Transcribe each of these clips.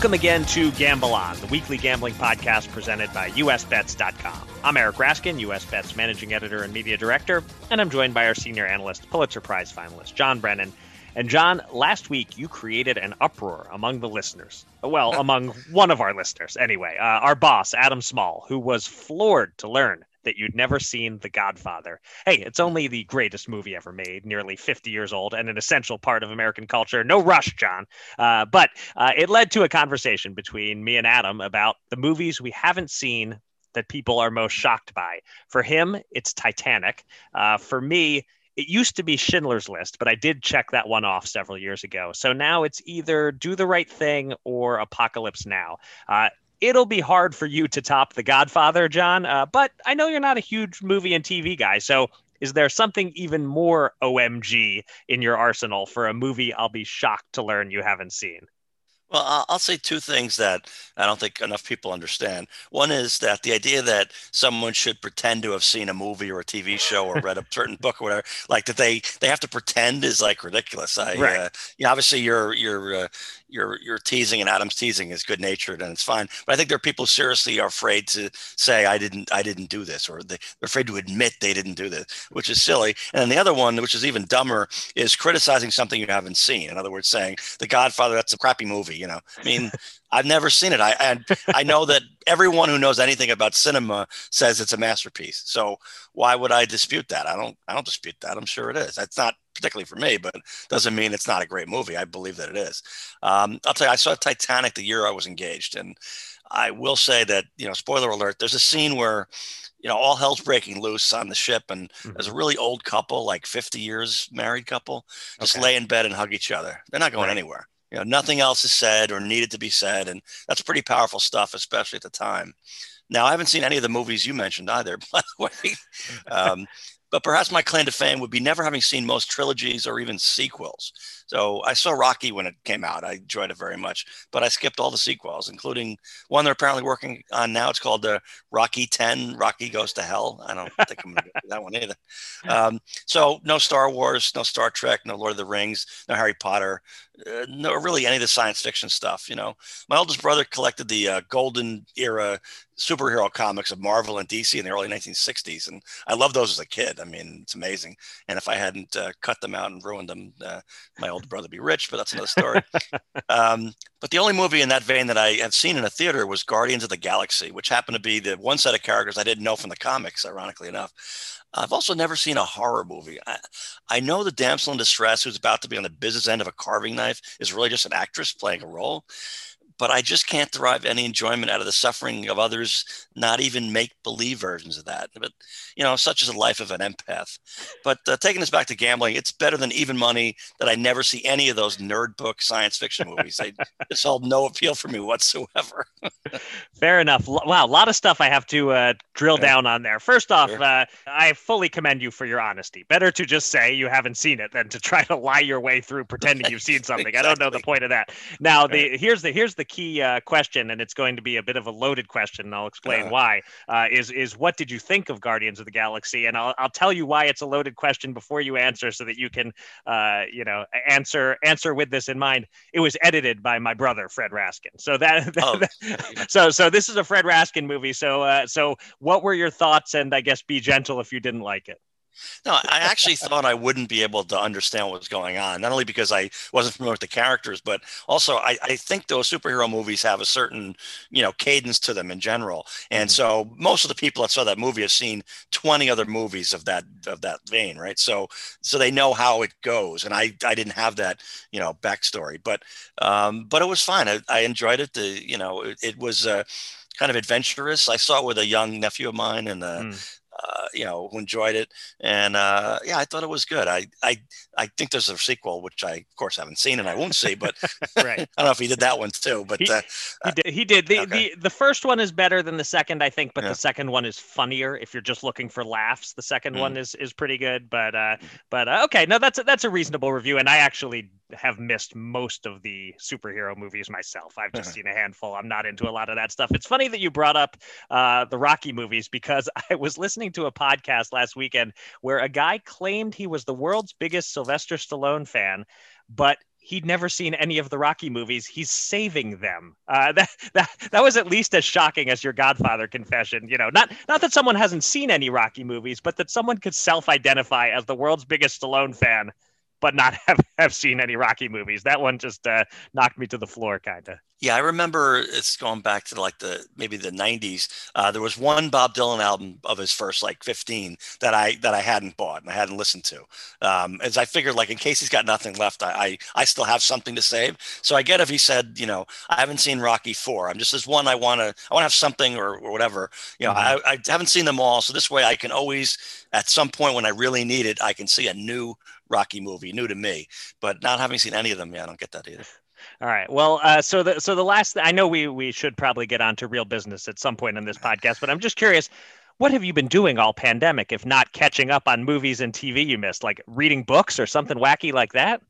Welcome again to Gamble On, the weekly gambling podcast presented by USBets.com. I'm Eric Raskin, USBets managing editor and media director, and I'm joined by our senior analyst, Pulitzer Prize finalist, John Brennan. And John, last week you created an uproar among the listeners. Well, among one of our listeners, anyway. Uh, our boss, Adam Small, who was floored to learn that you'd never seen The Godfather. Hey, it's only the greatest movie ever made, nearly 50 years old, and an essential part of American culture. No rush, John. Uh, but uh, it led to a conversation between me and Adam about the movies we haven't seen that people are most shocked by. For him, it's Titanic. Uh, for me, it used to be Schindler's List, but I did check that one off several years ago. So now it's either Do the Right Thing or Apocalypse Now. Uh, it'll be hard for you to top The Godfather, John. Uh, but I know you're not a huge movie and TV guy, so is there something even more OMG in your arsenal for a movie I'll be shocked to learn you haven't seen? Well, I'll say two things that I don't think enough people understand. One is that the idea that someone should pretend to have seen a movie or a TV show or read a certain book or whatever, like that they they have to pretend is like ridiculous. I, right. uh, you know, obviously you're you're uh, you're teasing and Adam's teasing is good natured and it's fine. But I think there are people seriously are afraid to say I didn't I didn't do this or they, are afraid to admit they didn't do this, which is silly. And then the other one, which is even dumber, is criticizing something you haven't seen. In other words, saying The Godfather that's a crappy movie. You know, I mean. I've never seen it. I and I know that everyone who knows anything about cinema says it's a masterpiece. So why would I dispute that? I don't. I don't dispute that. I'm sure it is. It's not particularly for me, but doesn't mean it's not a great movie. I believe that it is. Um, I'll tell you, I saw Titanic the year I was engaged, and I will say that you know, spoiler alert. There's a scene where you know all hell's breaking loose on the ship, and mm-hmm. there's a really old couple, like 50 years married couple, just okay. lay in bed and hug each other. They're not going right. anywhere you know nothing else is said or needed to be said and that's pretty powerful stuff especially at the time now i haven't seen any of the movies you mentioned either by the way um, but perhaps my claim to fame would be never having seen most trilogies or even sequels. So I saw Rocky when it came out. I enjoyed it very much, but I skipped all the sequels, including one they're apparently working on now. It's called the uh, Rocky 10, Rocky Goes to Hell. I don't think I'm going to get that one either. Um, so no Star Wars, no Star Trek, no Lord of the Rings, no Harry Potter, uh, no really any of the science fiction stuff. You know, my oldest brother collected the uh, golden era superhero comics of Marvel and DC in the early 1960s, and I loved those as a kid. I mean, it's amazing. And if I hadn't uh, cut them out and ruined them, uh, my older brother be rich. But that's another story. um, but the only movie in that vein that I have seen in a theater was Guardians of the Galaxy, which happened to be the one set of characters I didn't know from the comics, ironically enough. I've also never seen a horror movie. I, I know the damsel in distress who's about to be on the business end of a carving knife is really just an actress playing a role but I just can't derive any enjoyment out of the suffering of others, not even make believe versions of that. But, you know, such is the life of an empath. But uh, taking this back to gambling, it's better than even money that I never see any of those nerd book science fiction movies. They just hold no appeal for me whatsoever. Fair enough. Wow, a lot of stuff I have to uh, drill yeah. down on there. First off, sure. uh, I fully commend you for your honesty. Better to just say you haven't seen it than to try to lie your way through pretending you've seen something. exactly. I don't know the point of that. Now, the here's the here's the key uh, question, and it's going to be a bit of a loaded question, and I'll explain uh, why. Uh, is is what did you think of Guardians of the Galaxy? And I'll I'll tell you why it's a loaded question before you answer, so that you can, uh, you know, answer answer with this in mind. It was edited by my brother Fred Raskin, so that, that, oh. that so so this is a Fred Raskin movie. So uh, so what were your thoughts? And I guess be gentle if you didn't like it. No, I actually thought I wouldn't be able to understand what was going on, not only because I wasn't familiar with the characters, but also I, I think those superhero movies have a certain, you know, cadence to them in general. And mm-hmm. so most of the people that saw that movie have seen 20 other movies of that of that vein, right? So so they know how it goes. And I I didn't have that, you know, backstory. But um, but it was fine. I, I enjoyed it. The you know, it, it was uh kind of adventurous. I saw it with a young nephew of mine and uh, mm uh, you know, who enjoyed it. And uh, yeah, I thought it was good. I, I, I think there's a sequel, which I, of course, haven't seen and I won't see, but right. I don't know if he did that one too, but he, uh, he did. He did. The, okay. the, the first one is better than the second, I think, but yeah. the second one is funnier. If you're just looking for laughs, the second mm. one is, is pretty good, but, uh, mm. but uh, okay. No, that's, a, that's a reasonable review. And I actually have missed most of the superhero movies myself. I've just seen a handful. I'm not into a lot of that stuff. It's funny that you brought up uh, the Rocky movies because I was listening to a podcast last weekend where a guy claimed he was the world's biggest Sylvester Stallone fan, but he'd never seen any of the Rocky movies. He's saving them. Uh, that that that was at least as shocking as your Godfather confession. You know, not not that someone hasn't seen any Rocky movies, but that someone could self-identify as the world's biggest Stallone fan but not have, have seen any Rocky movies. That one just uh, knocked me to the floor, kind of. Yeah, I remember it's going back to like the maybe the '90s. Uh, there was one Bob Dylan album of his first like 15 that I that I hadn't bought and I hadn't listened to. Um, as I figured, like in case he's got nothing left, I, I, I still have something to save. So I get if he said, you know, I haven't seen Rocky Four. I'm just as one I want to I want to have something or, or whatever. You know, mm-hmm. I, I haven't seen them all, so this way I can always at some point when I really need it, I can see a new Rocky movie, new to me. But not having seen any of them, yeah, I don't get that either. All right. Well, uh, so the so the last I know we we should probably get on to real business at some point in this podcast, but I'm just curious. What have you been doing all pandemic, if not catching up on movies and TV you missed, like reading books or something wacky like that?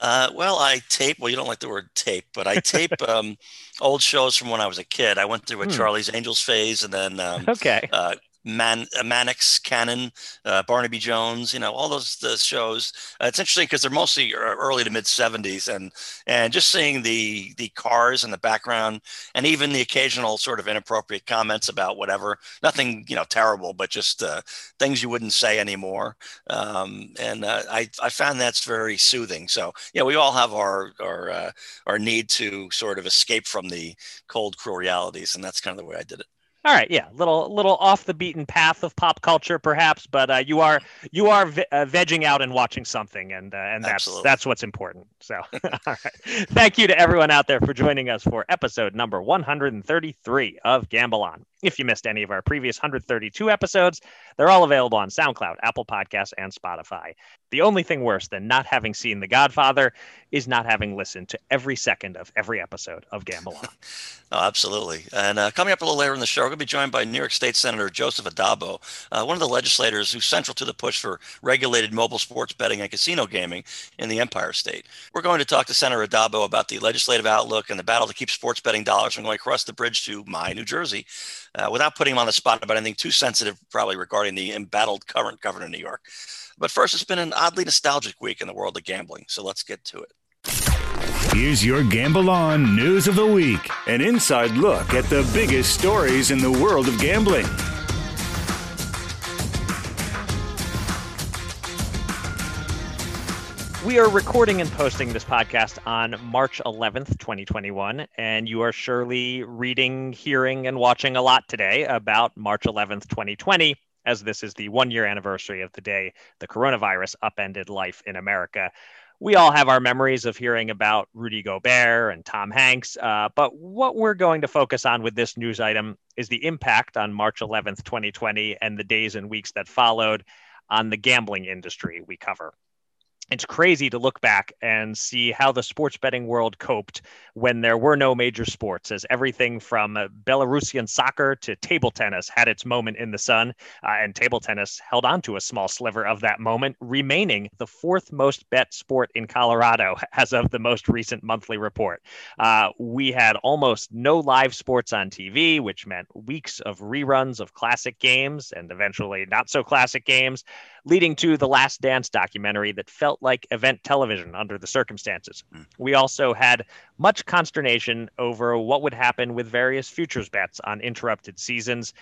Uh, well, I tape. Well, you don't like the word tape, but I tape um, old shows from when I was a kid. I went through a hmm. Charlie's Angels phase, and then um, okay. Uh, Man, uh, Mannix, Cannon, uh, Barnaby Jones, you know, all those the shows. Uh, it's interesting because they're mostly early to mid '70s, and and just seeing the the cars in the background, and even the occasional sort of inappropriate comments about whatever. Nothing, you know, terrible, but just uh, things you wouldn't say anymore. Um, and uh, I I found that's very soothing. So yeah, we all have our our uh, our need to sort of escape from the cold, cruel realities, and that's kind of the way I did it. All right, yeah, little little off the beaten path of pop culture, perhaps, but uh, you are you are ve- uh, vegging out and watching something, and uh, and that's Absolutely. that's what's important. So, all right, thank you to everyone out there for joining us for episode number 133 of Gamble On. If you missed any of our previous 132 episodes, they're all available on SoundCloud, Apple Podcasts, and Spotify. The only thing worse than not having seen The Godfather is not having listened to every second of every episode of Gamble On. oh, absolutely. And uh, coming up a little later in the show, we're going to be joined by New York State Senator Joseph Addabbo, uh, one of the legislators who's central to the push for regulated mobile sports betting and casino gaming in the Empire State. We're going to talk to Senator Addabbo about the legislative outlook and the battle to keep sports betting dollars from going across the bridge to my New Jersey uh, without putting him on the spot about anything too sensitive, probably regarding the embattled current governor of New York. But first, it's been an oddly nostalgic week in the world of gambling, so let's get to it. Here's your Gamble On News of the Week an inside look at the biggest stories in the world of gambling. We are recording and posting this podcast on March 11th, 2021, and you are surely reading, hearing, and watching a lot today about March 11th, 2020, as this is the one year anniversary of the day the coronavirus upended life in America. We all have our memories of hearing about Rudy Gobert and Tom Hanks, uh, but what we're going to focus on with this news item is the impact on March 11th, 2020, and the days and weeks that followed on the gambling industry we cover it's crazy to look back and see how the sports betting world coped when there were no major sports, as everything from Belarusian soccer to table tennis had its moment in the sun, uh, and table tennis held on to a small sliver of that moment, remaining the fourth most bet sport in Colorado as of the most recent monthly report. Uh, we had almost no live sports on TV, which meant weeks of reruns of classic games and eventually not so classic games leading to the Last Dance documentary that felt like event television under the circumstances. Mm. We also had much consternation over what would happen with various futures bets on interrupted seasons.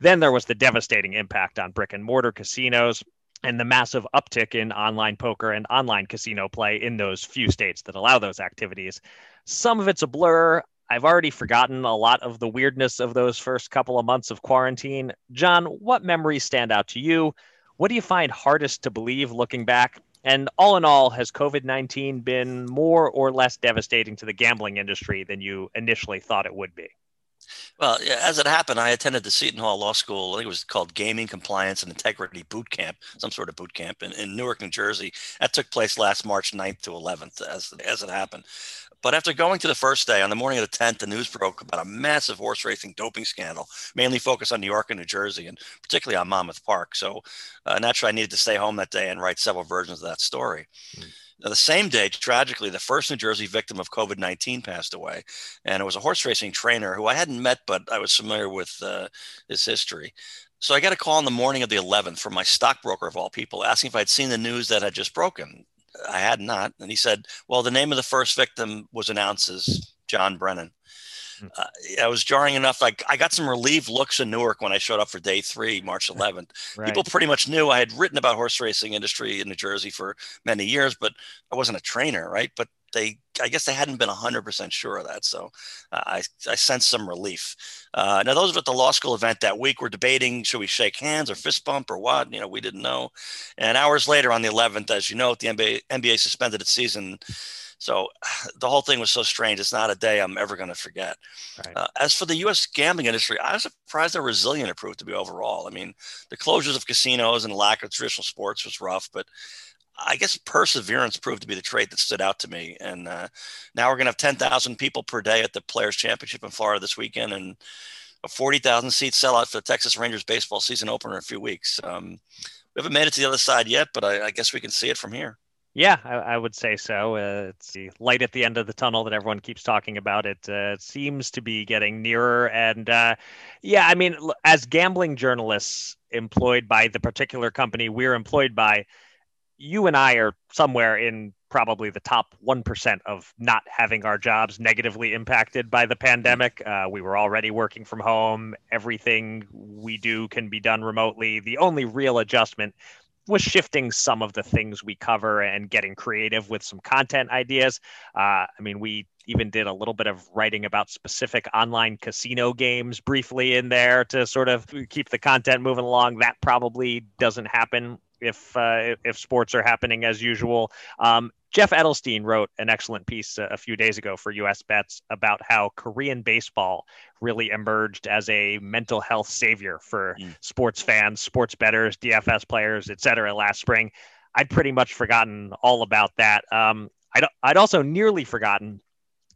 Then there was the devastating impact on brick and mortar casinos and the massive uptick in online poker and online casino play in those few states that allow those activities. Some of it's a blur. I've already forgotten a lot of the weirdness of those first couple of months of quarantine. John, what memories stand out to you? What do you find hardest to believe looking back? And all in all, has COVID 19 been more or less devastating to the gambling industry than you initially thought it would be? Well, as it happened, I attended the Seton Hall Law School. I think it was called Gaming Compliance and Integrity Boot Camp, some sort of boot camp in, in Newark, New Jersey. That took place last March 9th to 11th, as as it happened. But after going to the first day, on the morning of the 10th, the news broke about a massive horse racing doping scandal, mainly focused on New York and New Jersey, and particularly on Monmouth Park. So uh, naturally, I needed to stay home that day and write several versions of that story. Mm. Now, the same day, tragically, the first New Jersey victim of COVID 19 passed away. And it was a horse racing trainer who I hadn't met, but I was familiar with uh, his history. So I got a call in the morning of the 11th from my stockbroker of all people asking if I'd seen the news that had just broken. I had not. And he said, Well, the name of the first victim was announced as John Brennan. Hmm. Uh, I was jarring enough. Like I got some relieved looks in Newark when I showed up for day three, March 11th. Right. People pretty much knew I had written about horse racing industry in New Jersey for many years, but I wasn't a trainer, right? But they I guess they hadn't been 100% sure of that. So uh, I, I sensed some relief. Uh, now, those of at the law school event that week were debating should we shake hands or fist bump or what? You know, we didn't know. And hours later on the 11th, as you know, the NBA, NBA suspended its season. So the whole thing was so strange. It's not a day I'm ever going to forget. Right. Uh, as for the U.S. gambling industry, I was surprised how resilient it proved to be overall. I mean, the closures of casinos and the lack of traditional sports was rough, but I guess perseverance proved to be the trait that stood out to me. And uh, now we're going to have 10,000 people per day at the Players Championship in Florida this weekend and a 40,000 seat sellout for the Texas Rangers baseball season opener in a few weeks. Um, we haven't made it to the other side yet, but I, I guess we can see it from here. Yeah, I, I would say so. Uh, it's the light at the end of the tunnel that everyone keeps talking about. It uh, seems to be getting nearer. And uh, yeah, I mean, as gambling journalists employed by the particular company we're employed by, you and I are somewhere in probably the top 1% of not having our jobs negatively impacted by the pandemic. Uh, we were already working from home. Everything we do can be done remotely. The only real adjustment was shifting some of the things we cover and getting creative with some content ideas. Uh, I mean, we even did a little bit of writing about specific online casino games briefly in there to sort of keep the content moving along. That probably doesn't happen if uh, if sports are happening as usual. Um, Jeff Edelstein wrote an excellent piece a, a few days ago for US Bets about how Korean baseball really emerged as a mental health savior for mm. sports fans, sports bettors, DFS players, etc. last spring. I'd pretty much forgotten all about that. Um, I'd, I'd also nearly forgotten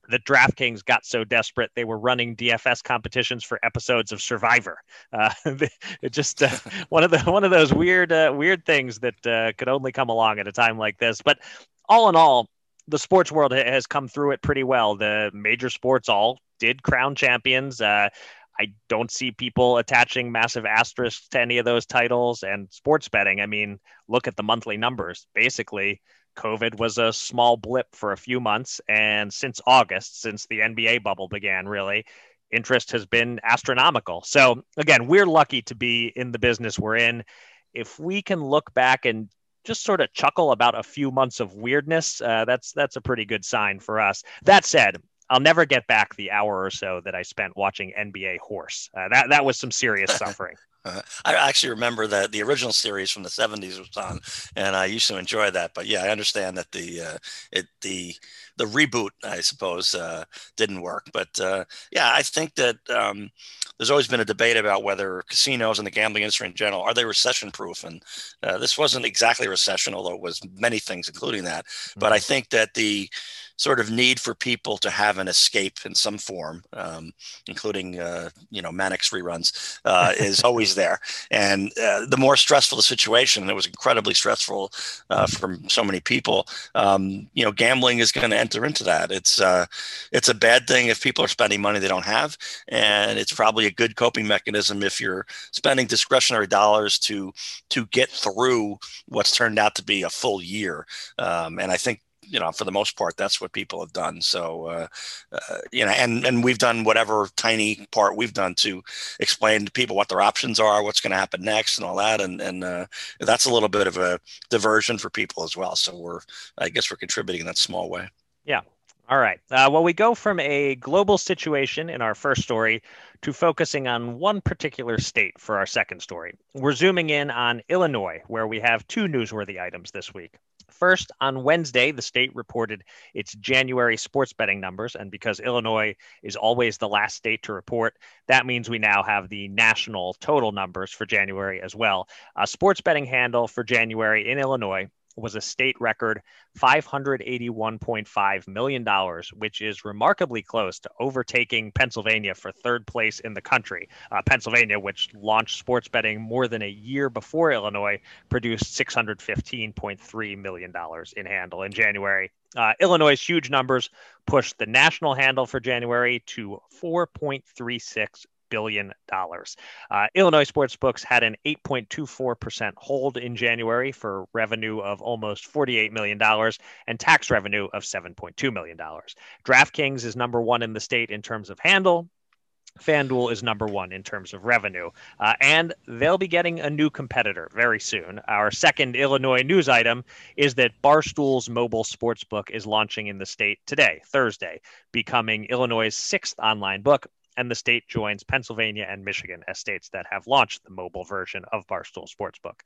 that DraftKings got so desperate they were running DFS competitions for episodes of Survivor. Uh, just uh, one of the one of those weird uh, weird things that uh, could only come along at a time like this. But all in all, the sports world has come through it pretty well. The major sports all did crown champions. Uh, I don't see people attaching massive asterisks to any of those titles and sports betting. I mean, look at the monthly numbers. Basically, COVID was a small blip for a few months. And since August, since the NBA bubble began, really, interest has been astronomical. So, again, we're lucky to be in the business we're in. If we can look back and just sort of chuckle about a few months of weirdness, uh, that's that's a pretty good sign for us. That said, I'll never get back the hour or so that I spent watching NBA Horse. Uh, that that was some serious suffering. Uh, I actually remember that the original series from the 70s was on, and I used to enjoy that. But yeah, I understand that the uh, it the the reboot, I suppose, uh, didn't work. But uh, yeah, I think that um, there's always been a debate about whether casinos and the gambling industry in general are they recession proof, and uh, this wasn't exactly recession, although it was many things, including that. Mm-hmm. But I think that the sort of need for people to have an escape in some form, um, including uh, you know Mannix reruns, uh, is always there. And uh, the more stressful the situation, and it was incredibly stressful uh, for so many people. Um, you know, gambling is going to enter into that. It's uh, it's a bad thing if people are spending money they don't have, and it's probably a good coping mechanism if you're spending discretionary dollars to to get through what's turned out to be a full year. Um, and I think you know, for the most part, that's what people have done. So, uh, uh, you know, and and we've done whatever tiny part we've done to explain to people what their options are, what's going to happen next, and all that. And and uh, that's a little bit of a diversion for people as well. So we're, I guess, we're contributing in that small way. Yeah. All right. Uh, well, we go from a global situation in our first story to focusing on one particular state for our second story. We're zooming in on Illinois, where we have two newsworthy items this week. First, on Wednesday, the state reported its January sports betting numbers. And because Illinois is always the last state to report, that means we now have the national total numbers for January as well. Uh, sports betting handle for January in Illinois was a state record $581.5 million, which is remarkably close to overtaking Pennsylvania for third place in the country. Uh, Pennsylvania, which launched sports betting more than a year before Illinois, produced $615.3 million in handle in January. Uh, Illinois' huge numbers pushed the national handle for January to 4.36 billion dollars. Uh, Illinois sportsbooks had an 8.24% hold in January for revenue of almost 48 million dollars and tax revenue of 7.2 million dollars. DraftKings is number one in the state in terms of handle. FanDuel is number one in terms of revenue, uh, and they'll be getting a new competitor very soon. Our second Illinois news item is that Barstool's mobile sportsbook is launching in the state today, Thursday, becoming Illinois' sixth online book and the state joins Pennsylvania and Michigan as states that have launched the mobile version of Barstool Sportsbook.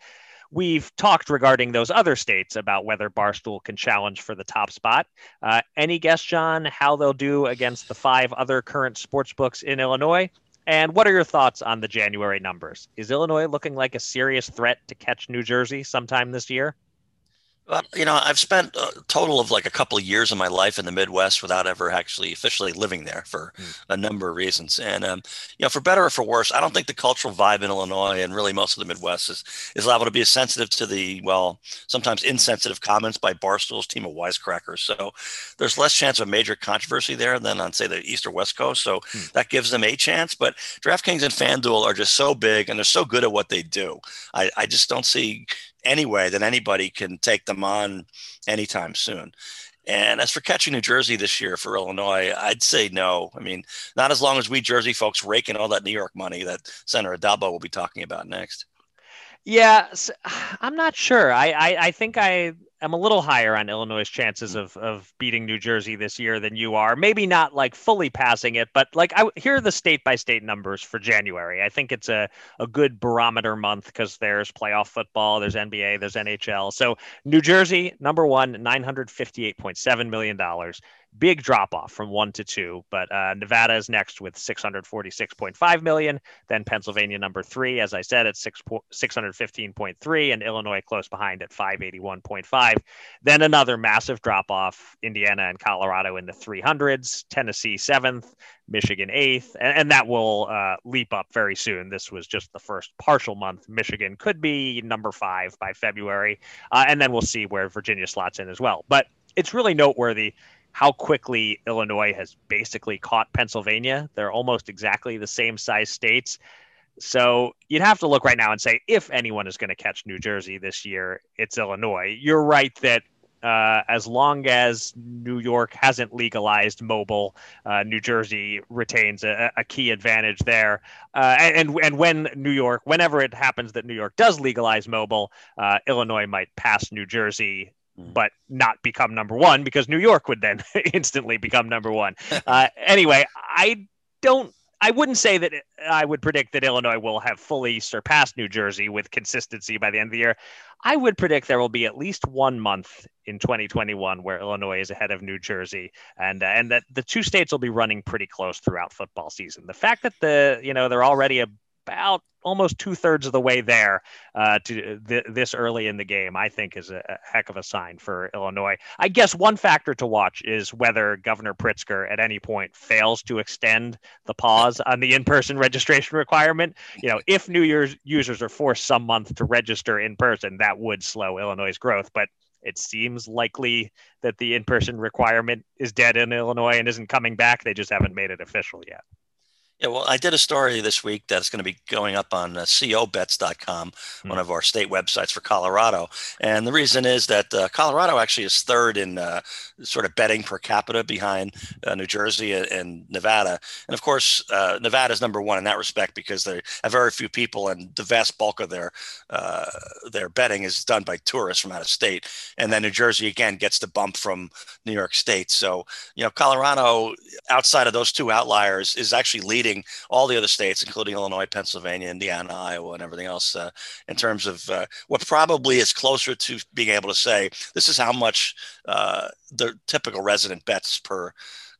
We've talked regarding those other states about whether Barstool can challenge for the top spot. Uh, any guess, John, how they'll do against the five other current sportsbooks in Illinois? And what are your thoughts on the January numbers? Is Illinois looking like a serious threat to catch New Jersey sometime this year? Well, you know, I've spent a total of like a couple of years of my life in the Midwest without ever actually officially living there for mm. a number of reasons. And, um, you know, for better or for worse, I don't think the cultural vibe in Illinois and really most of the Midwest is, is liable to be as sensitive to the, well, sometimes insensitive comments by Barstool's team of wisecrackers. So there's less chance of a major controversy there than on, say, the East or West Coast. So mm. that gives them a chance. But DraftKings and FanDuel are just so big and they're so good at what they do. I, I just don't see anyway that anybody can take them on anytime soon. And as for catching New Jersey this year for Illinois, I'd say no. I mean, not as long as we Jersey folks rake in all that New York money that Senator Addabbo will be talking about next. Yeah, I'm not sure. I, I, I think I am a little higher on Illinois' chances mm. of of beating New Jersey this year than you are. Maybe not like fully passing it, but like I here are the state by state numbers for January. I think it's a a good barometer month because there's playoff football, there's NBA, there's NHL. So New Jersey number one, nine hundred fifty eight point seven million dollars big drop off from one to two. But uh, Nevada is next with 646.5 million. Then Pennsylvania number three, as I said, at six 615.3, and Illinois close behind at 581.5. Then another massive drop off. Indiana and Colorado in the 300s. Tennessee seventh. Michigan eighth, and, and that will uh, leap up very soon. This was just the first partial month. Michigan could be number five by February, uh, and then we'll see where Virginia slots in as well. But it's really noteworthy how quickly Illinois has basically caught Pennsylvania. They're almost exactly the same size states. So you'd have to look right now and say if anyone is going to catch New Jersey this year, it's Illinois. You're right that uh, as long as New York hasn't legalized mobile, uh, New Jersey retains a, a key advantage there. Uh, and and when New York, whenever it happens that New York does legalize mobile, uh, Illinois might pass New Jersey. But not become number one because New York would then instantly become number one. Uh, anyway, I don't. I wouldn't say that I would predict that Illinois will have fully surpassed New Jersey with consistency by the end of the year. I would predict there will be at least one month in 2021 where Illinois is ahead of New Jersey, and uh, and that the two states will be running pretty close throughout football season. The fact that the you know they're already a about almost two thirds of the way there uh, to th- this early in the game, I think is a, a, heck of a sign for Illinois. I guess one factor to watch is whether Governor Pritzker at any point fails to extend the pause on the in person registration requirement. You know, if New Year's users are forced some month to register in person, that would slow Illinois' growth. But it seems likely that the in person requirement is dead in Illinois and isn't coming back. They just haven't made it official yet. Yeah, well, I did a story this week that's going to be going up on uh, cobets.com, mm-hmm. one of our state websites for Colorado. And the reason is that uh, Colorado actually is third in uh, sort of betting per capita behind uh, New Jersey and Nevada. And of course, uh, Nevada is number one in that respect because they have very few people, and the vast bulk of their uh, their betting is done by tourists from out of state. And then New Jersey again gets the bump from New York State. So you know, Colorado, outside of those two outliers, is actually leading all the other states, including Illinois, Pennsylvania, Indiana, Iowa, and everything else, uh, in terms of uh, what probably is closer to being able to say this is how much uh, the typical resident bets per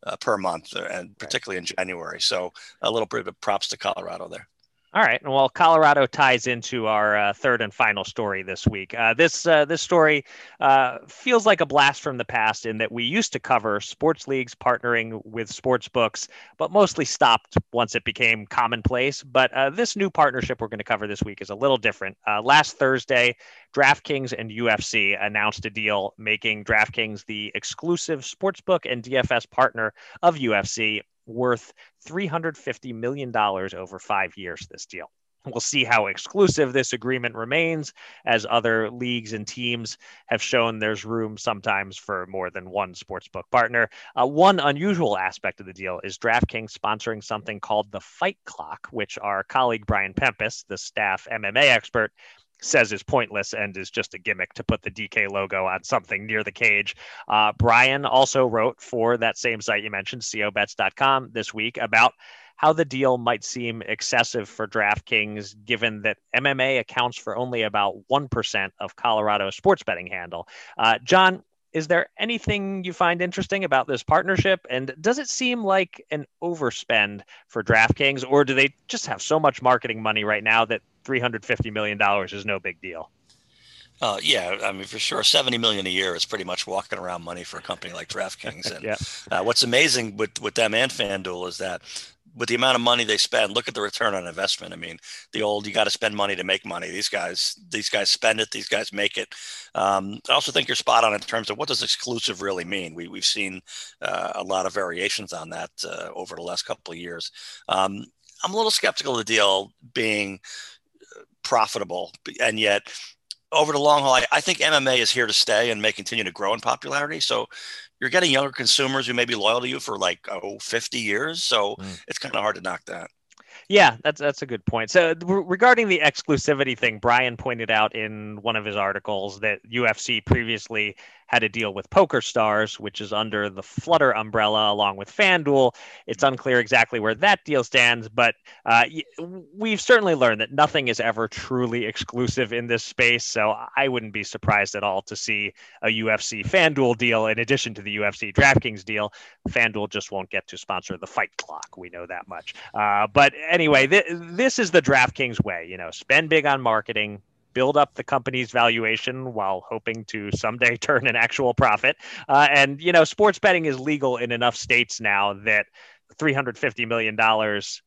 uh, per month, uh, and particularly in January. So a little bit of props to Colorado there. All right. And well, Colorado ties into our uh, third and final story this week. Uh, this uh, this story uh, feels like a blast from the past in that we used to cover sports leagues partnering with sports books, but mostly stopped once it became commonplace. But uh, this new partnership we're going to cover this week is a little different. Uh, last Thursday, DraftKings and UFC announced a deal making DraftKings the exclusive sportsbook and DFS partner of UFC worth $350 million over five years, this deal. We'll see how exclusive this agreement remains, as other leagues and teams have shown there's room sometimes for more than one sportsbook partner. Uh, one unusual aspect of the deal is DraftKings sponsoring something called the Fight Clock, which our colleague Brian Pempus, the staff MMA expert, says is pointless and is just a gimmick to put the DK logo on something near the cage. Uh, Brian also wrote for that same site you mentioned, cobets.com, this week about how the deal might seem excessive for DraftKings, given that MMA accounts for only about 1% of Colorado sports betting handle. Uh, John, is there anything you find interesting about this partnership? And does it seem like an overspend for DraftKings, or do they just have so much marketing money right now that $350 million is no big deal. Uh, yeah, I mean for sure, seventy million a year is pretty much walking around money for a company like DraftKings. And yeah. uh, what's amazing with with them and FanDuel is that with the amount of money they spend, look at the return on investment. I mean, the old you got to spend money to make money. These guys, these guys spend it. These guys make it. Um, I also think you're spot on in terms of what does exclusive really mean. We we've seen uh, a lot of variations on that uh, over the last couple of years. Um, I'm a little skeptical of the deal being profitable. And yet, over the long haul, I, I, think MMA is here to stay and may continue to grow in popularity. So you're getting younger consumers who may be loyal to you for like, oh, 50 years. So mm. it's kind of hard to knock that. Yeah, that's that's a good point. So regarding the exclusivity thing, Brian pointed out in one of his articles that UFC previously had a deal with Poker Stars, which is under the Flutter umbrella along with FanDuel. It's unclear exactly where that deal stands, but uh, we've certainly learned that nothing is ever truly exclusive in this space. So I wouldn't be surprised at all to see a UFC FanDuel deal in addition to the UFC DraftKings deal. FanDuel just won't get to sponsor the fight clock. We know that much. Uh, but anyway, th- this is the DraftKings way. You know, spend big on marketing, build up the company's valuation while hoping to someday turn an actual profit. Uh, and, you know, sports betting is legal in enough states now that $350 million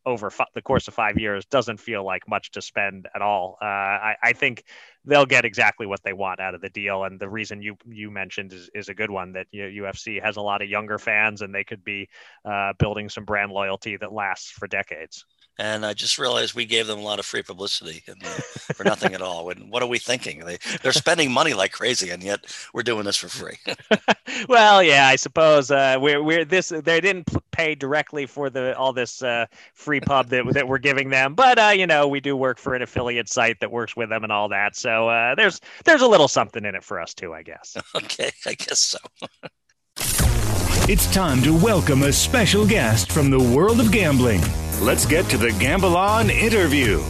over f- the course of five years doesn't feel like much to spend at all. Uh, I, I, think they'll get exactly what they want out of the deal. And the reason you, you mentioned is, is a good one that you know, UFC has a lot of younger fans and they could be uh, building some brand loyalty that lasts for decades and I just realized we gave them a lot of free publicity and, uh, for nothing at all. And what are we thinking? They they're spending money like crazy, and yet we're doing this for free. well, yeah, I suppose uh, we're we're this. They didn't pay directly for the all this uh, free pub that that we're giving them, but uh, you know we do work for an affiliate site that works with them and all that. So uh, there's there's a little something in it for us too, I guess. Okay, I guess so. it's time to welcome a special guest from the world of gambling. Let's get to the Gamble On interview.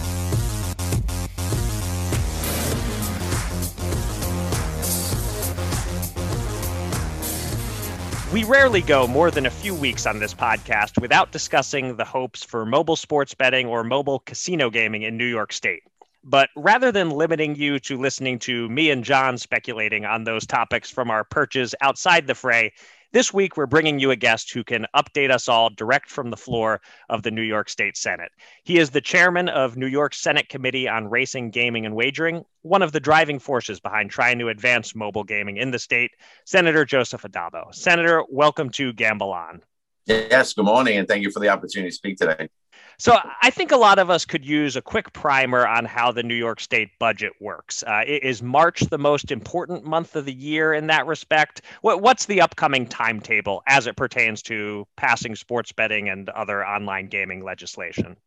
We rarely go more than a few weeks on this podcast without discussing the hopes for mobile sports betting or mobile casino gaming in New York State. But rather than limiting you to listening to me and John speculating on those topics from our perches outside the fray, this week, we're bringing you a guest who can update us all direct from the floor of the New York State Senate. He is the chairman of New York Senate Committee on Racing, Gaming, and Wagering, one of the driving forces behind trying to advance mobile gaming in the state, Senator Joseph Addabbo. Senator, welcome to Gamble On. Yes, good morning, and thank you for the opportunity to speak today. So I think a lot of us could use a quick primer on how the New York State budget works. Uh, is March the most important month of the year in that respect? What, what's the upcoming timetable as it pertains to passing sports betting and other online gaming legislation?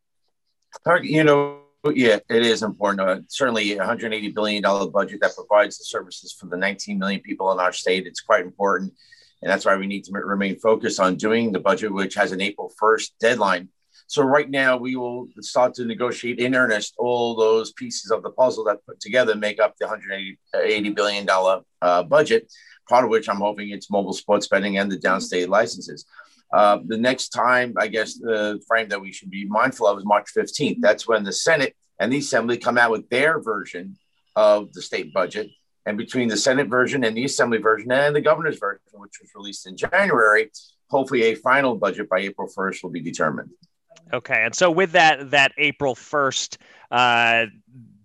You know, yeah, it is important. Uh, certainly, $180 billion budget that provides the services for the 19 million people in our state. It's quite important. And that's why we need to remain focused on doing the budget, which has an April 1st deadline So right now we will start to negotiate in earnest all those pieces of the puzzle that put together make up the 180 billion dollar uh, budget. Part of which I'm hoping it's mobile sports betting and the downstate licenses. Uh, the next time, I guess, the frame that we should be mindful of is March 15th. That's when the Senate and the Assembly come out with their version of the state budget. And between the Senate version and the Assembly version and the governor's version, which was released in January, hopefully a final budget by April 1st will be determined. Okay, and so with that that April 1st uh,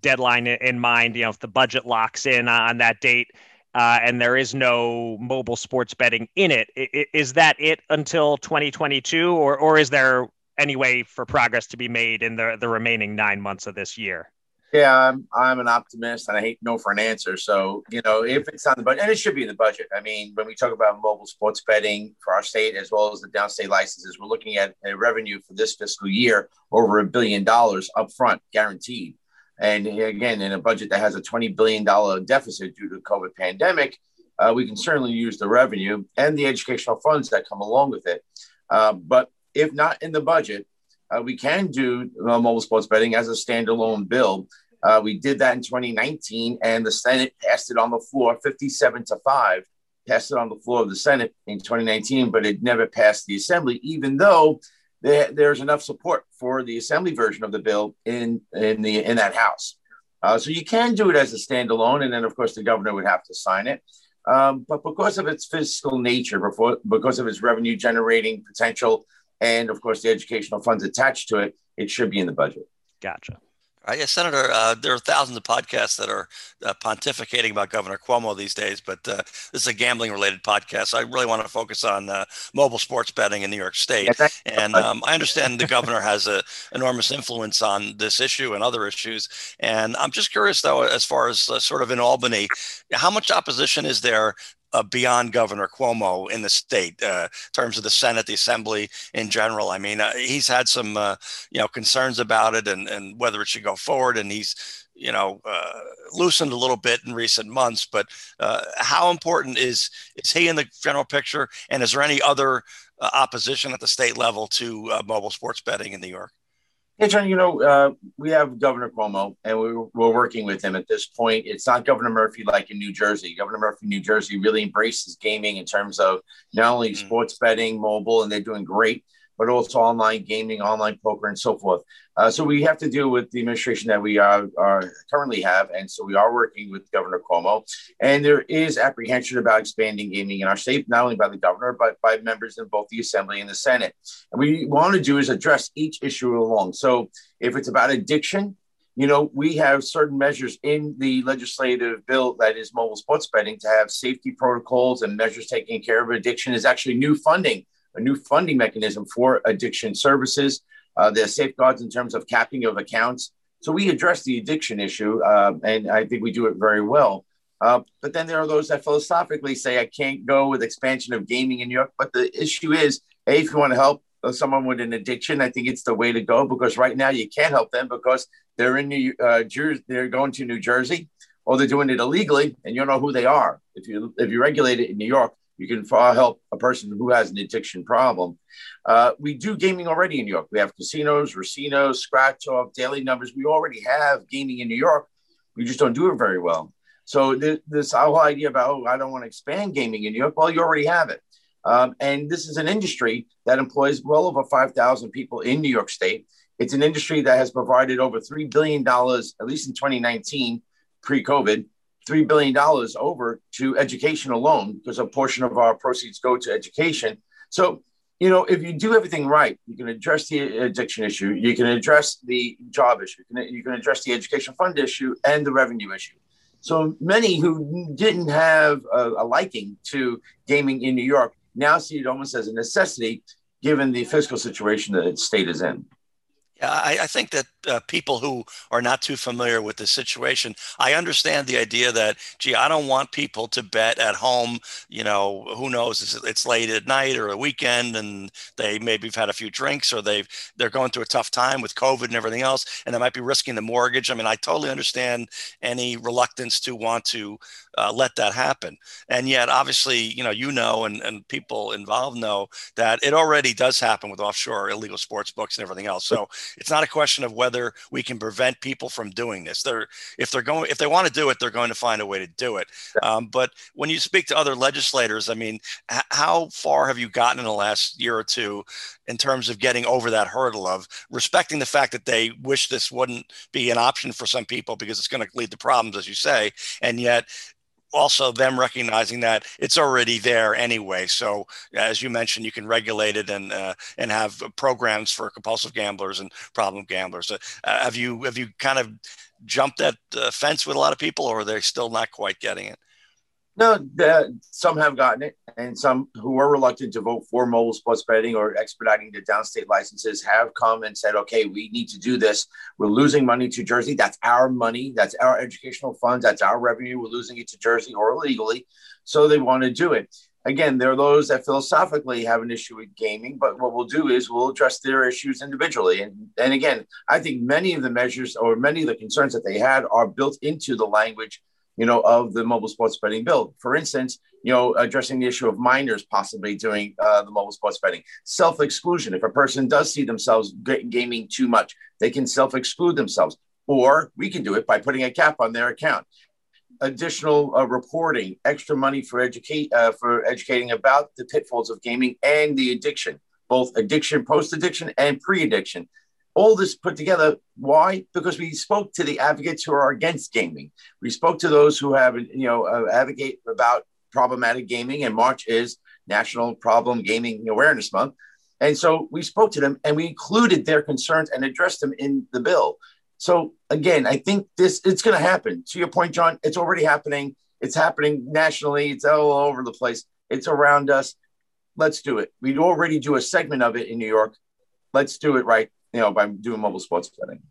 deadline in mind, you know, if the budget locks in on that date, uh, and there is no mobile sports betting in it. Is that it until 2022, or or is there any way for progress to be made in the the remaining nine months of this year? Yeah, I'm, I'm an optimist and I hate no for an answer. So, you know, if it's on the budget, and it should be in the budget. I mean, when we talk about mobile sports betting for our state as well as the downstate licenses, we're looking at a revenue for this fiscal year over a billion dollars upfront, guaranteed. And again, in a budget that has a $20 billion deficit due to the COVID pandemic, uh, we can certainly use the revenue and the educational funds that come along with it. Uh, but if not in the budget, uh, we can do uh, mobile sports betting as a standalone bill. Uh, we did that in 2019, and the Senate passed it on the floor 57 to 5, passed it on the floor of the Senate in 2019, but it never passed the Assembly, even though there, there's enough support for the assembly version of the bill in in the in that house. Uh, so you can do it as a standalone, and then of course the governor would have to sign it. Um, but because of its fiscal nature, before, because of its revenue generating potential, and of course the educational funds attached to it, it should be in the budget. Gotcha. Uh, yeah, Senator, uh, there are thousands of podcasts that are uh, pontificating about Governor Cuomo these days, but uh, this is a gambling related podcast. So I really want to focus on uh, mobile sports betting in New York State. and um, I understand the governor has an enormous influence on this issue and other issues. And I'm just curious, though, as far as uh, sort of in Albany, how much opposition is there uh, beyond Governor Cuomo in the state, uh, in terms of the Senate, the Assembly in general. I mean, uh, he's had some, uh, you know, concerns about it and, and whether it should go forward. And he's, you know, uh, loosened a little bit in recent months. But uh, how important is is he in the general picture? And is there any other opposition at the state level to mobile sports betting in New York? Hey, John, you know, uh, we have Governor Cuomo, and we, are working with him at this point. It's not Governor Murphy like in New Jersey. Governor Murphy, New Jersey, really embraces gaming in terms of not only mm-hmm. sports betting, mobile, and they're doing great, but also online gaming, online poker, and so forth. Uh, so we have to deal with the administration that we are, are, currently have, and so we are working with Governor Cuomo. And there is apprehension about expanding gaming in our state, not only by the governor but by members in both the Assembly and the Senate. And we want to do is address each issue along. So if it's about addiction, you know, we have certain measures in the legislative bill that is mobile sports betting to have safety protocols and measures taking care of addiction is actually new funding a new funding mechanism for addiction services. Uh, there's safeguards in terms of capping of accounts. So we address the addiction issue, uh, and I think we do it very well. Uh, but then there are those that philosophically say I can't go with expansion of gaming in New York. But the issue is, a if you want to help someone with an addiction, I think it's the way to go because right now you can't help them because they're in New uh, they're going to New Jersey, or they're doing it illegally, and you don't know who they are. If you if you regulate it in New York, you can help a person who has an addiction problem. Uh, we do gaming already in New York. We have casinos, racinos, scratch off, daily numbers. We already have gaming in New York. We just don't do it very well. So th- this whole idea about oh, I don't want to expand gaming in New York. Well, you already have it, um, and this is an industry that employs well over five thousand people in New York State. It's an industry that has provided over three billion dollars, at least in 2019, pre-COVID, $3 billion over to education alone because a portion of our proceeds go to education. So, you know, if you do everything right, you can address the addiction issue, you can address the job issue, you can, you can address the education fund issue and the revenue issue. So many who didn't have a, a liking to gaming in New York now see it almost as a necessity given the fiscal situation that the state is in. Yeah, I, I think that uh, people who are not too familiar with the situation, I understand the idea that, gee, I don't want people to bet at home. You know, who knows? It's, it's late at night or a weekend, and they maybe have had a few drinks, or they've they're going through a tough time with COVID and everything else, and they might be risking the mortgage. I mean, I totally understand any reluctance to want to uh, let that happen, and yet, obviously, you know, you know, and and people involved know that it already does happen with offshore illegal sports books and everything else. So it's not a question of whether we can prevent people from doing this. They're if they're going if they want to do it, they're going to find a way to do it. Um, but when you speak to other legislators, I mean, h- how far have you gotten in the last year or two in terms of getting over that hurdle of respecting the fact that they wish this wouldn't be an option for some people because it's going to lead to problems, as you say, and yet also them recognizing that it's already there anyway. So as you mentioned, you can regulate it and uh, and have programs for compulsive gamblers and problem gamblers. Uh, have you have you kind of jumped that uh, fence with a lot of people, or are they still not quite getting it? No, some have gotten it, and some who are reluctant to vote for mobile sports betting or expediting the downstate licenses have come and said, "Okay, we need to do this. We're losing money to Jersey. That's our money. That's our educational funds. That's our revenue. We're losing it to Jersey or illegally." So they want to do it. Again, there are those that philosophically have an issue with gaming, but what we'll do is we'll address their issues individually. And, and again, I think many of the measures or many of the concerns that they had are built into the language you know, of the mobile sports betting bill. For instance, you know, addressing the issue of minors possibly doing uh, the mobile sports betting, self exclusion. If a person does see themselves g- gaming too much, they can self exclude themselves, or we can do it by putting a cap on their account. Additional uh, reporting, extra money for educate uh, for educating about the pitfalls of gaming and the addiction, both addiction, post addiction, and pre addiction all this put together. Why? Because we spoke to the advocates who are against gaming. We spoke to those who have, you know, uh, advocate about problematic gaming, and March is National Problem Gaming Awareness Month. And so we spoke to them and we included their concerns and addressed them in the bill. So again, I think this it's going to happen. To your point, John, it's already happening. It's happening nationally. It's all over the place. It's around us. Let's do it. We'd already do a segment of it in New York. Let's do it right you know, by doing mobile sports betting.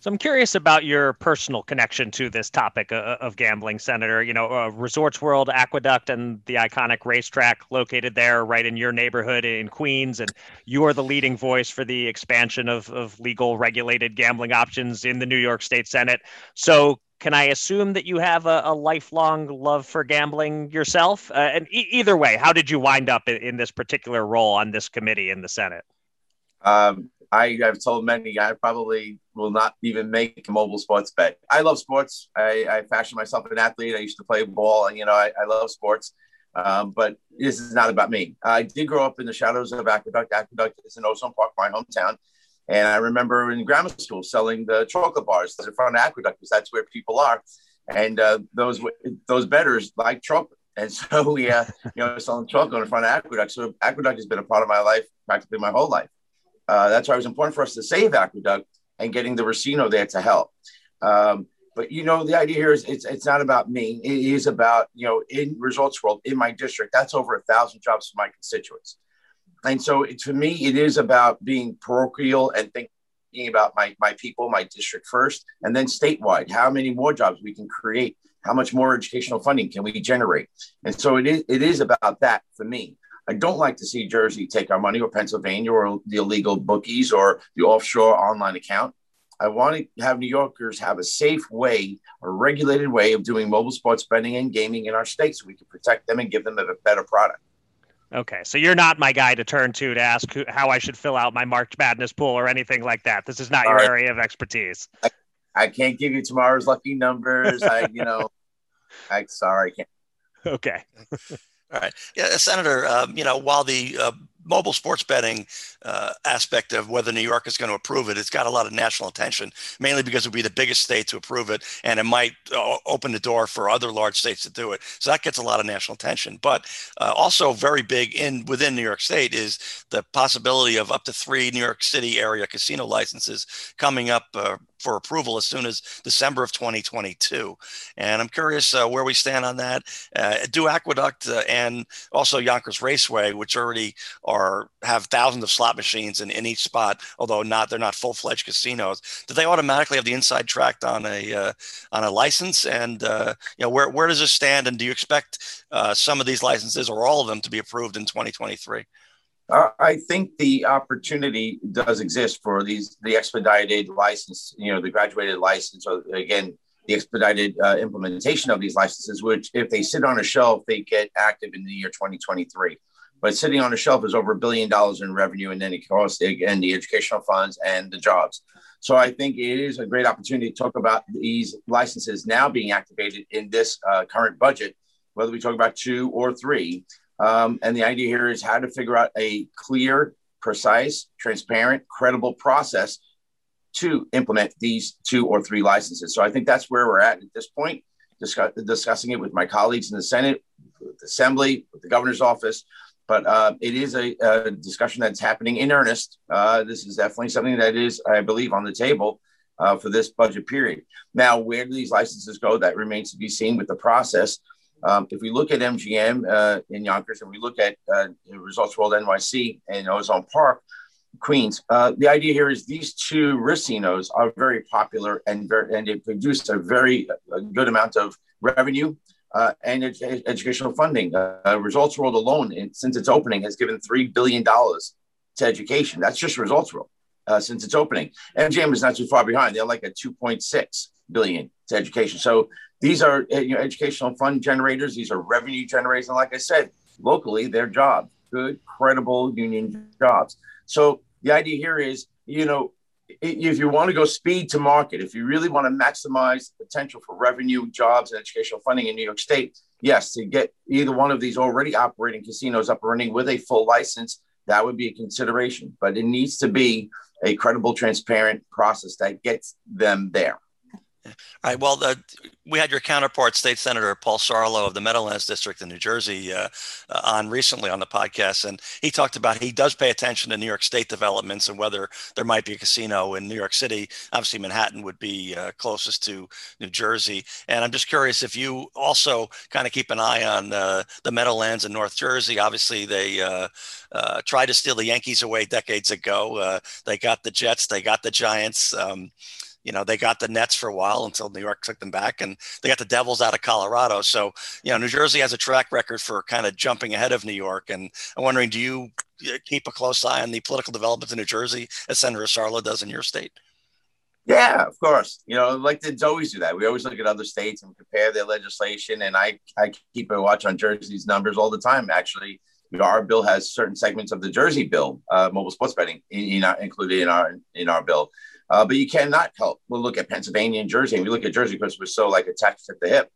So I'm curious about your personal connection to this topic uh, of gambling, Senator. You know, uh, Resorts World Aqueduct and the iconic racetrack located there, right in your neighborhood in Queens, and you are the leading voice for the expansion of, of legal regulated gambling options in the New York State Senate. So can I assume that you have a, a lifelong love for gambling yourself? Uh, and e- either way, how did you wind up in, in, this particular role on this committee in the Senate? Um, I have told many I probably will not even make a mobile sports bet. I love sports. I, I fashion myself an athlete. I used to play ball, and you know I, I love sports. Um, but this is not about me. I did grow up in the shadows of Aqueduct. Aqueduct is in Ozone Park, my hometown. And I remember in grammar school selling the chocolate bars in front of Aqueduct because that's where people are. And uh, those those betters like chocolate. And so we, uh, you know, selling chocolate in front of Aqueduct. So Aqueduct has been a part of my life practically my whole life. Uh, that's why it was important for us to save Aqueduct and getting the Racino there to help. Um, but you know, the idea here is it's it's not about me. It is about you know in Resorts World in my district. That's over a thousand jobs for my constituents, and so it, to me, it is about being parochial and thinking about my my people, my district first, and then statewide. How many more jobs we can create? How much more educational funding can we generate? And so it is it is about that for me. I don't like to see Jersey take our money or Pennsylvania or the illegal bookies or the offshore online account. I want to have New Yorkers have a safe way, a regulated way of doing mobile sports betting and gaming in our state so we can protect them and give them a better product. Okay, so you're not my guy to turn to to ask who, how I should fill out my March Madness pool or anything like that. This is not All your right. area of expertise. I, I, can't give you tomorrow's lucky numbers. I, you know, I sorry, I can't. Okay. All right. Yeah, Senator, um, you know, while the uh, mobile sports betting uh, aspect of whether New York is going to approve it, it's got a lot of national attention, mainly because it would be the biggest state to approve it, and it might uh, open the door for other large states to do it. So that gets a lot of national attention. But uh, also very big in within New York State is the possibility of up to three New York City area casino licenses coming up uh, for approval as soon as December of 2022. And I'm curious uh, where we stand on that. Uh, do Aqueduct uh, and also Yonkers Raceway, which already are have thousands of slot machines in, in each spot, although not they're not full fledged casinos. Do they automatically have the inside track on a uh, on a license? And uh, you know where where does this stand? And do you expect uh, some of these licenses or all of them to be approved in 2023? I think the opportunity does exist for these the expedited license, you know, the graduated license, or again, the expedited uh, implementation of these licenses, which if they sit on a shelf, they get active in the year 2023. But sitting on a shelf is over a billion dollars in revenue, and then it costs again the educational funds and the jobs. So I think it is a great opportunity to talk about these licenses now being activated in this uh, current budget, whether we talk about two or three. Um, and the idea here is how to figure out a clear, precise, transparent, credible process to implement these two or three licenses. So I think that's where we're at at this point, discuss, discussing it with my colleagues in the Senate, with the Assembly, with the governor's office. But uh, it is a, a, discussion that's happening in earnest. Uh, this is definitely something that is, I believe, on the table uh, for this budget period. Now, where do these licenses go? That remains to be seen with the process. Um, if we look at MGM uh, in Yonkers and we look at uh, Resorts World NYC and Ozone Park, Queens, uh, the idea here is these two racinos are very popular and very, and they produce a very a good amount of revenue uh, and ed- educational funding. Uh, Resorts World alone, since its opening, has given three billion dollars to education. That's just Resorts World uh, since its opening. MGM is not too far behind. They're like at two point six billion to education. So these are uh, you know, educational fund generators. These are revenue generators, and like I said, locally, they're jobs, good, credible union jobs. So the idea here is, you know, if you want to go speed to market, if you really want to maximize the potential for revenue, jobs, and educational funding in New York State, yes, to get either one of these already operating casinos up and running with a full license, that would be a consideration. But it needs to be a credible, transparent process that gets them there. All right. Well, the, we had your counterpart, State Senator Paul Sarlo of the Meadowlands District in New Jersey, uh, uh, on recently on the podcast, and he talked about he does pay attention to New York State developments and whether there might be a casino in New York City. Obviously, Manhattan would be uh, closest to New Jersey, and I'm just curious if you also kind of keep an eye on uh, the Meadowlands in North Jersey. Obviously, they uh, uh, tried to steal the Yankees away decades ago. they got the Jets, they got the Giants. Um, you know, they got the Nets for a while until New York took them back, and they got the Devils out of Colorado. So, you know, New Jersey has a track record for kind of jumping ahead of New York. And I'm wondering, do you uh, keep a close eye on the political developments in New Jersey as Senator Sarlo does in your state? Yeah, of course. You know, like to always do that. We always look at other states and compare their legislation. And I, I keep a watch on Jersey's numbers all the time. Actually, our bill has certain segments of the Jersey bill, uh, mobile sports betting, in, in our, included in our in our bill. Uh, but you cannot help. We'll look at Pennsylvania and Jersey, and we look at Jersey because we're so like attached at the hip.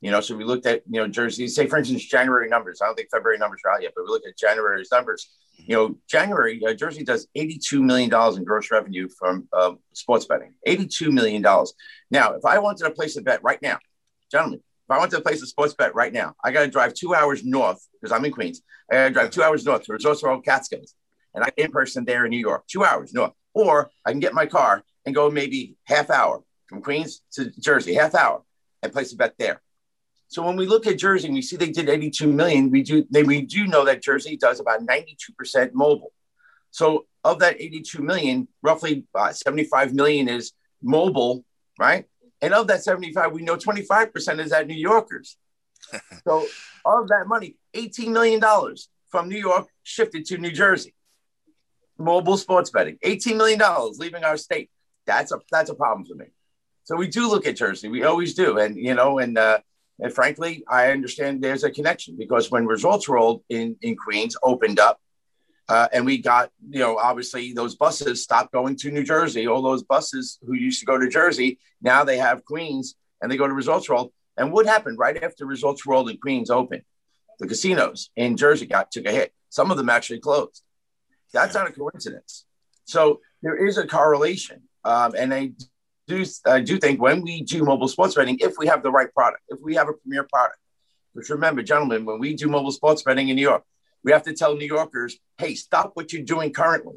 You know, so we looked at you know Jersey. Say for instance, January numbers. I don't think February numbers are out yet, but we look at January's numbers. You know, January uh, Jersey does eighty-two million dollars in gross revenue from uh, sports betting. Eighty-two million dollars. Now, if I wanted to place a bet right now, gentlemen, if I wanted to place a sports bet right now, I got to drive two hours north because I'm in Queens. I got to drive two hours north to Resorts World Catskills, and I'm in person there in New York. Two hours north. Or I can get my car and go maybe half hour from Queens to Jersey, half hour, and place a bet there. So when we look at Jersey we see they did 82 million, we do they, we do know that Jersey does about 92% mobile. So of that 82 million, roughly uh, 75 million is mobile, right? And of that 75, we know 25% is at New Yorkers. so of that money, $18 million from New York shifted to New Jersey mobile sports betting, $18 million leaving our state. That's a that's a problem for me. So we do look at Jersey. We always do. And you know, and uh, and frankly, I understand there's a connection because when Resorts World in, in Queens opened up, uh, and we got, you know, obviously those buses stopped going to New Jersey. All those buses who used to go to Jersey, now they have Queens and they go to Resorts World. And what happened right after Resorts World in Queens opened? The casinos in Jersey got took a hit. Some of them actually closed. That's not a coincidence. So there is a correlation. Um, and I do, I do think when we do mobile sports betting, if we have the right product, if we have a premier product, which remember, gentlemen, when we do mobile sports betting in New York, we have to tell New Yorkers, hey, stop what you're doing currently.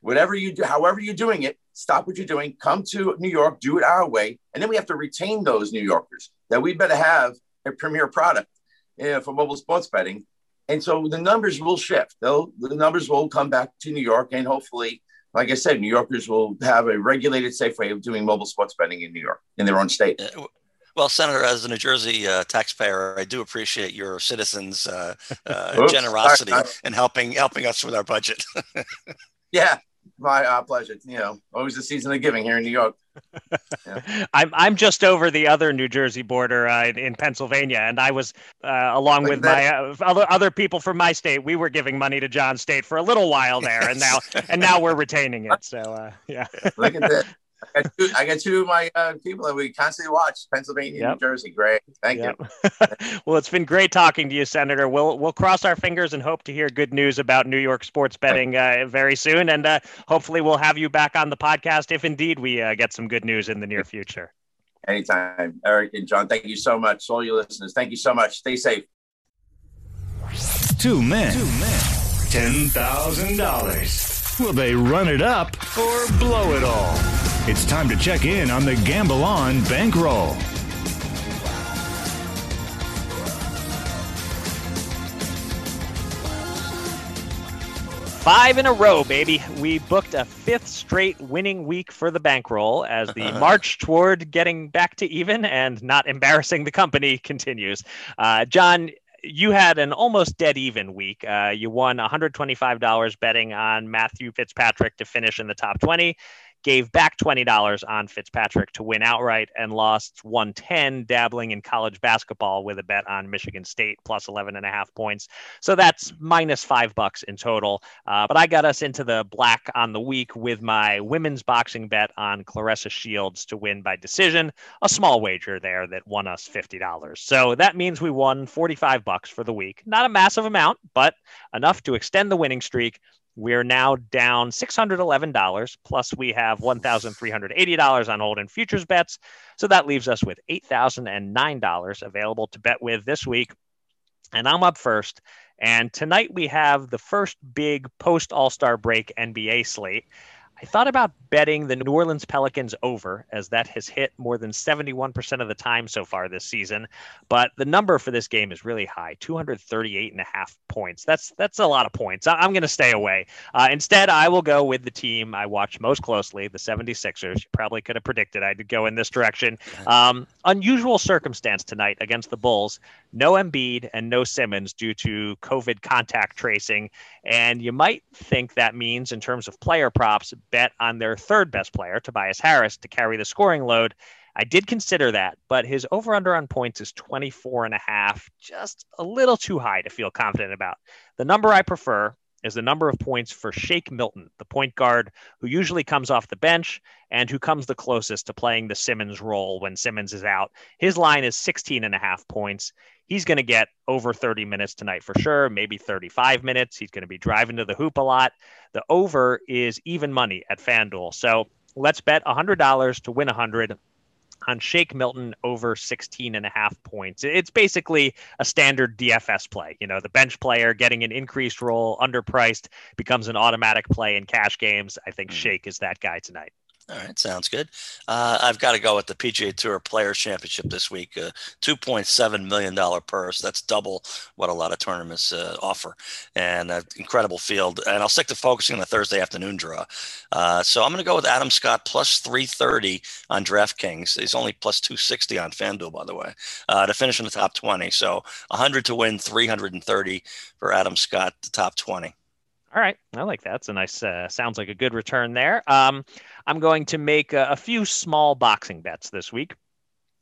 Whatever you do, however you're doing it, stop what you're doing, come to New York, do it our way, and then we have to retain those New Yorkers. That we better have a premier product you know, for mobile sports betting, and so the numbers will shift. They'll the numbers will come back to New York, and hopefully, like I said, New Yorkers will have a regulated, safe way of doing mobile sports betting in New York in their own state. Well, Senator, as a New Jersey uh, taxpayer, I do appreciate your citizens' uh, uh, generosity in helping helping us with our budget. yeah, my uh, pleasure. You know, always the season of giving here in New York. Yeah. I'm I'm just over the other New Jersey border uh, in Pennsylvania, and I was uh, along with my uh, other other people from my state. We were giving money to John State for a little while there, and now and now we're retaining it. So uh, yeah. Look at that. I got two, I got two of my uh, people that we constantly watch Pennsylvania, yep. New Jersey. Great, thank yep. you. well, it's been great talking to you, Senator. We'll we'll cross our fingers and hope to hear good news about New York sports betting uh, very soon, and uh, hopefully we'll have you back on the podcast if indeed we uh, get some good news in the near future. Anytime, Eric and John. Thank you so much, all you listeners. Thank you so much. Stay safe. Two men. Two men. Ten thousand dollars. Will they run it up or blow it all? It's time to check in on the Gamble On bankroll. Five in a row, baby. We booked a fifth straight winning week for the bankroll as the march toward getting back to even and not embarrassing the company continues. Uh, John, you had an almost dead even week. Uh, you won $125 betting on Matthew Fitzpatrick to finish in the top 20 gave back $20 on Fitzpatrick to win outright and lost 110 dabbling in college basketball with a bet on Michigan State plus 11 and a half points. So that's minus five bucks in total. Uh, but I got us into the black on the week with my women's boxing bet on Claressa Shields to win by decision, a small wager there that won us $50. So that means we won 45 bucks for the week. Not a massive amount, but enough to extend the winning streak we're now down $611, plus we have $1,380 on hold and futures bets. So that leaves us with $8,009 available to bet with this week. And I'm up first. And tonight we have the first big post All Star break NBA slate. I thought about betting the New Orleans Pelicans over, as that has hit more than 71% of the time so far this season. But the number for this game is really high 238 and a half points. That's that's a lot of points. I, am going to stay away. Uh, instead, I will go with the team I watch most closely, the 76ers. You probably could have predicted I'd go in this direction. Um, unusual circumstance tonight against the Bulls. No Embiid and no Simmons due to COVID contact tracing. And you might think that means, in terms of player props, bet on their third best player, Tobias Harris, to carry the scoring load. I did consider that, but his over under on points is 24 and a half, just a little too high to feel confident about. The number I prefer is the number of points for Shake Milton, the point guard who usually comes off the bench and who comes the closest to playing the Simmons role when Simmons is out. His line is 16 and a half points. He's going to get over 30 minutes tonight for sure, maybe 35 minutes. He's going to be driving to the hoop a lot. The over is even money at FanDuel. So let's bet $100 to win 100 on Shake Milton over 16 and a half points. It's basically a standard DFS play. You know, the bench player getting an increased role, underpriced, becomes an automatic play in cash games. I think hmm. Shake is that guy tonight. All right, sounds good. Uh, I've got to go with the PGA Tour Players Championship this week. Uh, $2.7 million purse. That's double what a lot of tournaments uh, offer. And an incredible field. And I'll stick to focusing on the Thursday afternoon draw. Uh, so I'm going to go with Adam Scott plus 330 on DraftKings. He's only plus 260 on FanDuel, by the way, uh, to finish in the top 20. So 100 to win, 330 for Adam Scott, the top 20. All right, I like that. It's a nice, uh, sounds like a good return there. Um, I'm going to make a, a few small boxing bets this week.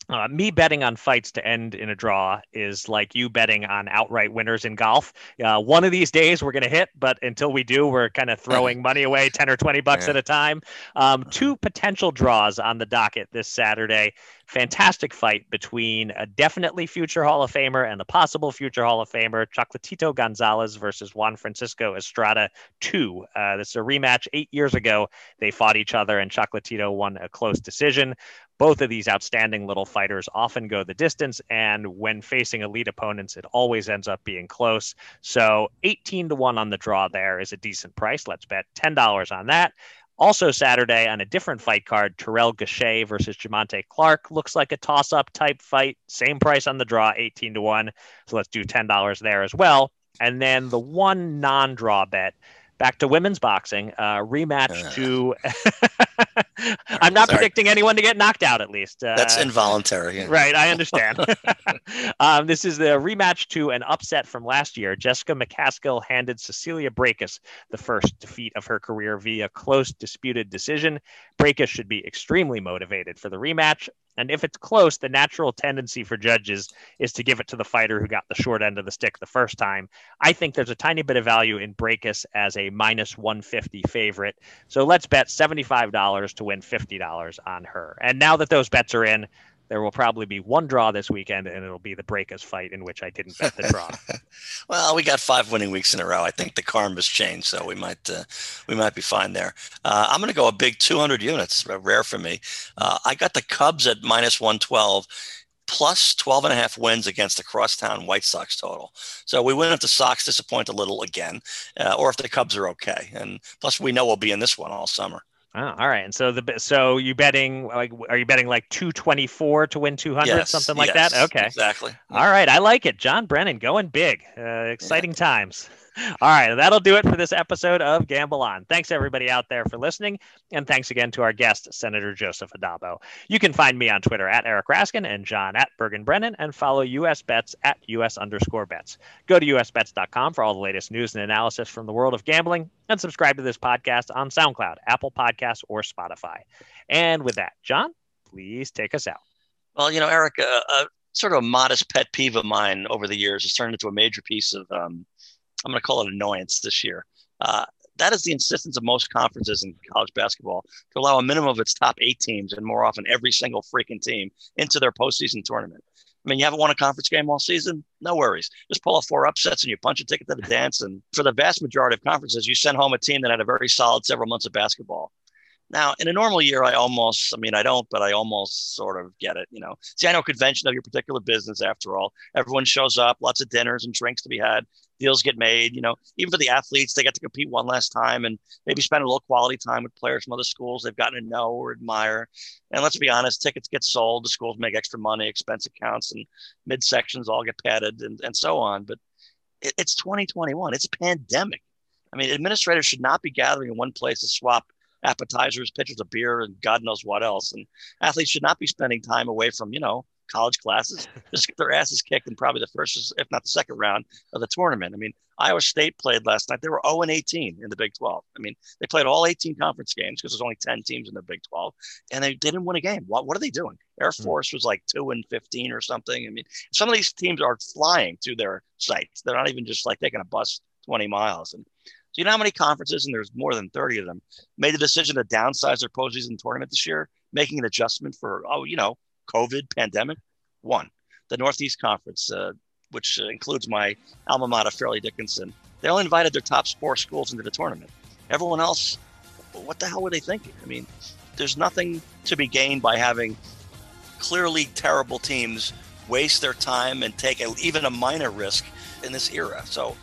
Uh, me betting on fights to end in a draw is like you betting on outright winners in golf. Uh, one of these days we're going to hit, but until we do, we're kind of throwing money away 10 or 20 bucks yeah. at a time. Um, two potential draws on the docket this Saturday. Fantastic fight between a definitely future Hall of Famer and a possible future Hall of Famer, Chocolatito Gonzalez versus Juan Francisco Estrada 2. Uh, this is a rematch eight years ago. They fought each other, and Chocolatito won a close decision both of these outstanding little fighters often go the distance and when facing elite opponents it always ends up being close so 18 to 1 on the draw there is a decent price let's bet $10 on that Also, Saturday on a different fight card, Terrell Gausha versus Jamontay Clark looks like a toss up type fight. Same price on the draw, 18 to 1. So let's do $10 there as well. And then the one non draw bet back to women's boxing uh, rematch to i'm not sorry. predicting anyone to get knocked out at least uh, that's involuntary yeah. right i understand um, this is the rematch to an upset from last year jessica mccaskill handed cecilia Braekhus the first defeat of her career via close disputed decision Braekhus should be extremely motivated for the rematch and if it's close, the natural tendency for judges is to give it to the fighter who got the short end of the stick the first time. I think there's a tiny bit of value in Braekhus as a minus 150 favorite. So let's bet $75 to win $50 on her. And now that those bets are in, there will probably be one draw this weekend, and it'll be the Braekhus fight in which I didn't bet the draw. well, we got five winning weeks in a row. I think the karma's changed, so we might uh, we might be fine there. Uh, I'm going to go a big 200 units, rare for me. Uh, I got the Cubs at minus 112 plus 12 and a half wins against the crosstown White Sox total. So we win if the Sox disappoint a little again, uh, or if the Cubs are okay. And plus, we know we'll be in this one all summer. Oh, all right. And so the so you betting like are you betting like 224 to win 200 yes, something like yes, that? Okay. Exactly. All right, I like it. John Brennan going big. Uh, exciting yeah. times. All right, that'll do it for this episode of Gamble On. Thanks everybody out there for listening, and thanks again to our guest, Senator Joseph Addabbo. You can find me on Twitter at Eric Raskin and John at Bergen Brennan, and follow US Bets at US underscore bets. Go to usbets.com for all the latest news and analysis from the world of gambling, and subscribe to this podcast on SoundCloud, Apple Podcasts, or Spotify. And with that, John, please take us out. Well, you know, Eric, uh, uh, sort of a modest pet peeve of mine over the years has turned into a major piece of um, I'm going to call it annoyance this year. Uh, that is the insistence of most conferences in college basketball to allow a minimum of its top eight teams and more often every single freaking team into their postseason tournament. I mean, you haven't won a conference game all season? No worries. Just pull off four upsets and you punch a ticket to the dance. And for the vast majority of conferences, you send home a team that had a very solid several months of basketball. Now, in a normal year, I almost, I mean, I don't, but I almost sort of get it, you know. See, I know convention of your particular business after all. Everyone shows up, lots of dinners and drinks to be had, deals get made, you know. Even for the athletes, they get to compete one last time and maybe spend a little quality time with players from other schools they've gotten to know or admire. And let's be honest, tickets get sold, the schools make extra money, expense accounts and midsections all get padded and, and so on. But it, it's 2021, it's a pandemic. I mean, administrators should not be gathering in one place to swap appetizers, pitchers of beer, and God knows what else. And athletes should not be spending time away from, you know, college classes. Just get their asses kicked in probably the first, if not the second round of the tournament. I mean, Iowa State played last night. They were 0 and 18 in the Big 12. I mean, they played all 18 conference games because there's only 10 teams in the Big 12, and they didn't win a game. What, what are they doing? Air hmm. Force was like 2 and 15 or something. I mean, some of these teams are flying to their sites. They're not even just like taking a bus 20 miles. And you know how many conferences, and there's more than 30 of them, made the decision to downsize their postseason tournament this year, making an adjustment for, oh, you know, COVID, pandemic? One, the Northeast Conference, uh, which includes my alma mater, Fairleigh Dickinson, they only invited their top four schools into the tournament. Everyone else, what the hell were they thinking? I mean, there's nothing to be gained by having clearly terrible teams waste their time and take a, even a minor risk in this era. So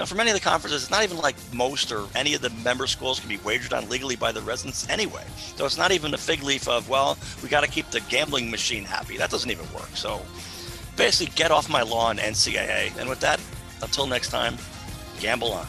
know, for many of the conferences, it's not even like most or any of the member schools can be wagered on legally by the residents anyway. So it's not even a fig leaf of, well, we got to keep the gambling machine happy. That doesn't even work. So basically, get off my lawn, NCAA. And with that, until next time, gamble on.